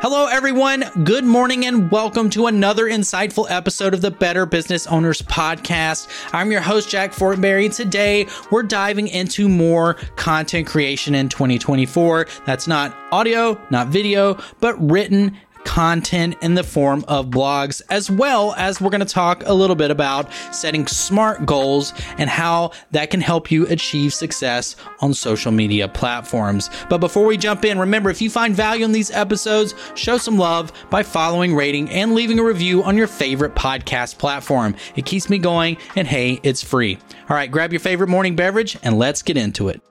Hello, everyone. Good morning, and welcome to another insightful episode of the Better Business Owners Podcast. I'm your host, Jack Fortenberry. Today, we're diving into more content creation in 2024. That's not audio, not video, but written content in the form of blogs, as well as we're going to talk a little bit about setting smart goals and how that can help you achieve success on social media platforms. But before we jump in, remember if you find value in these episodes, show some love by following, rating, and leaving a review on your favorite podcast platform. It keeps me going, and hey, it's free. All right, grab your favorite morning beverage and let's get into it.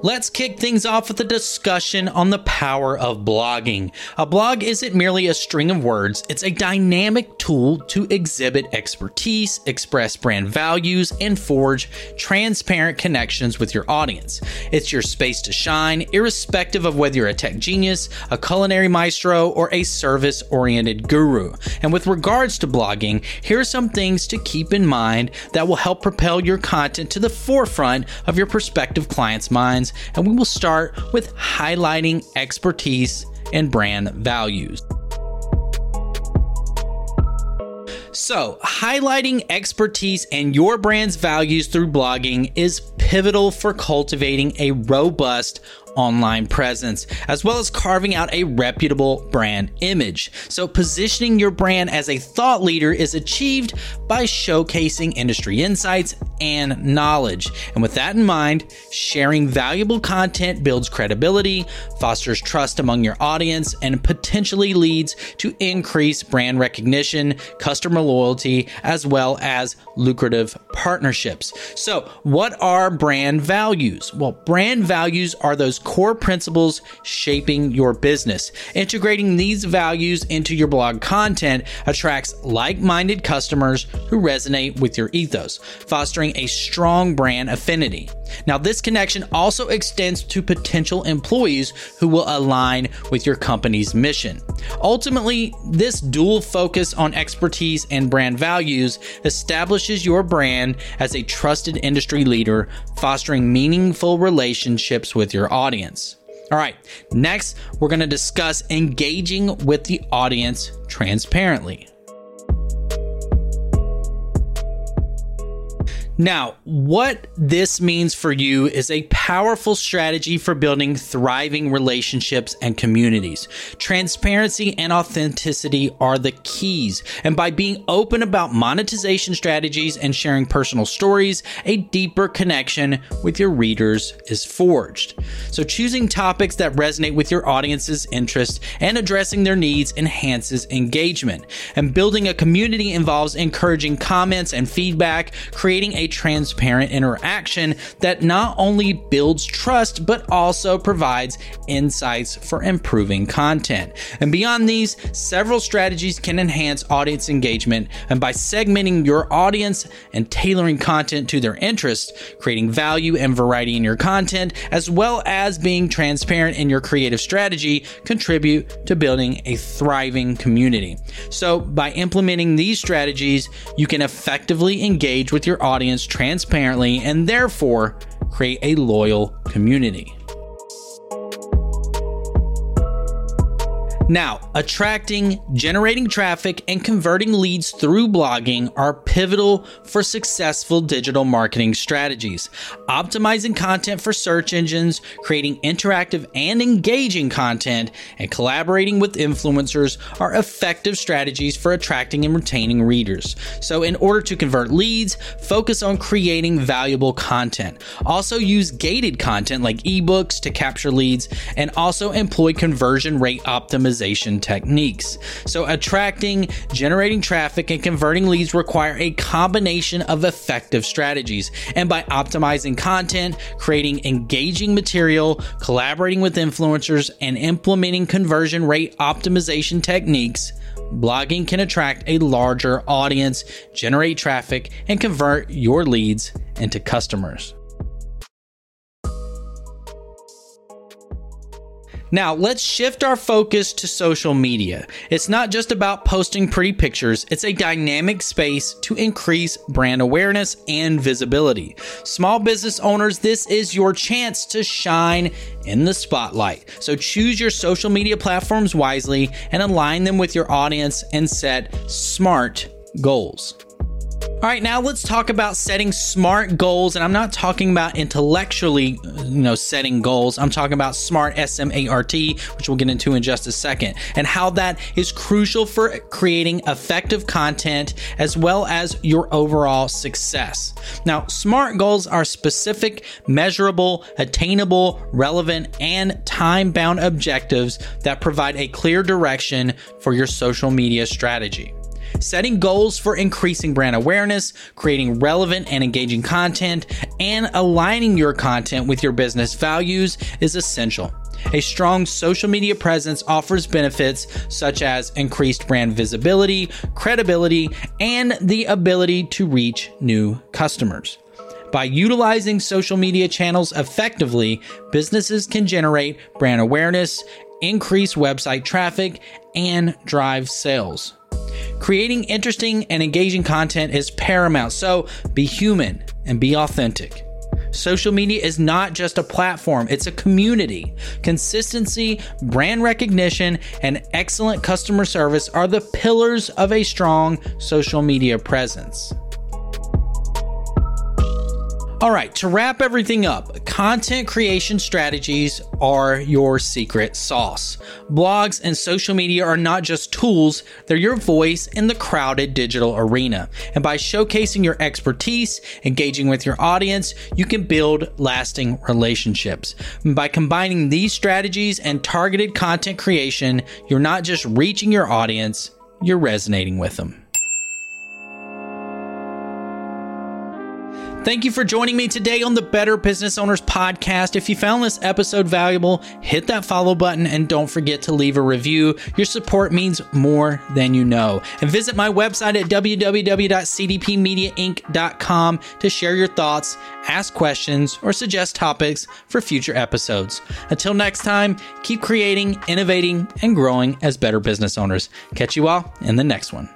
Let's kick things off with a discussion on the power of blogging. A blog isn't merely a string of words, it's a dynamic tool to exhibit expertise, express brand values, and forge transparent connections with your audience. It's your space to shine, irrespective of whether you're a tech genius, a culinary maestro, or a service oriented guru. And with regards to blogging, here are some things to keep in mind that will help propel your content to the forefront of your prospective clients' minds and we will start with highlighting expertise and brand values. So, highlighting expertise and your brand's values through blogging is pivotal for cultivating a robust online presence, as well as carving out a reputable brand image. So, positioning your brand as a thought leader is achieved by showcasing industry insights and knowledge. And with that in mind, sharing valuable content builds credibility, fosters trust among your audience, and potentially leads to increased brand recognition, customer loyalty, as well as lucrative partnerships. So, what are brand values? Well, brand values are those core principles shaping your business. Integrating these values into your blog content attracts like minded customers who resonate with your ethos, fostering a strong brand affinity. Now, this connection also extends to potential employees who will align with your company's mission. Ultimately, this dual focus on expertise and brand values establishes your brand as a trusted industry leader, fostering meaningful relationships with your audience. All right, next, we're going to discuss engaging with the audience transparently. Now, what this means for you is a powerful strategy for building thriving relationships and communities. Transparency and authenticity are the keys. And by being open about monetization strategies and sharing personal stories, a deeper connection with your readers is forged. So, choosing topics that resonate with your audience's interest and addressing their needs enhances engagement. And building a community involves encouraging comments and feedback, creating a transparent interaction that not only builds trust, but also provides insights for improving content. And beyond these, several strategies can enhance audience engagement. And by segmenting your audience and tailoring content to their interests, creating value and variety in your content, as well as being transparent in your creative strategy, contribute to building a thriving community. So, by implementing these strategies, you can effectively engage with your audience transparently and therefore create a loyal community. Now, attracting, generating traffic, and converting leads through blogging are pivotal for successful digital marketing strategies. Optimizing content for search engines, creating interactive and engaging content, and collaborating with influencers are effective strategies for attracting and retaining readers. So, in order to convert leads, focus on creating valuable content. Also, use gated content like ebooks to capture leads, and also employ conversion rate optimization techniques. So, attracting, generating traffic, and converting leads require a combination of effective strategies. And by optimizing content, creating engaging material, collaborating with influencers, and implementing conversion rate optimization techniques, blogging can attract a larger audience, generate traffic, and convert your leads into customers. Now, let's shift our focus to social media. It's not just about posting pretty pictures, it's a dynamic space to increase brand awareness and visibility. Small business owners, this is your chance to shine in the spotlight. So choose your social media platforms wisely and align them with your audience and set smart goals. All right, now let's talk about setting smart goals. And I'm not talking about intellectually, you know, setting goals. I'm talking about smart, S M A R T, which we'll get into in just a second, and how that is crucial for creating effective content as well as your overall success. Now, smart goals are specific, measurable, attainable, relevant, and time bound objectives that provide a clear direction for your social media strategy. Setting goals for increasing brand awareness, creating relevant and engaging content, and aligning your content with your business values is essential. A strong social media presence offers benefits such as increased brand visibility, credibility, and the ability to reach new customers. By utilizing social media channels effectively, businesses can generate brand awareness, increase website traffic, and drive sales. Creating interesting and engaging content is paramount, so be human and be authentic. Social media is not just a platform, it's a community. Consistency, brand recognition, and excellent customer service are the pillars of a strong social media presence. All right, to wrap everything up, content creation strategies are your secret sauce. Blogs and social media are not just tools, they're your voice in the crowded digital arena. And by showcasing your expertise, engaging with your audience, you can build lasting relationships. And by combining these strategies and targeted content creation, you're not just reaching your audience, you're resonating with them. Thank you for joining me today on the Better Business Owners Podcast. If you found this episode valuable, hit that follow button and don't forget to leave a review. Your support means more than you know. And visit my website at www.cdpmediainc.com to share your thoughts, ask questions, or suggest topics for future episodes. Until next time, keep creating, innovating, and growing as better business owners. Catch you all in the next one.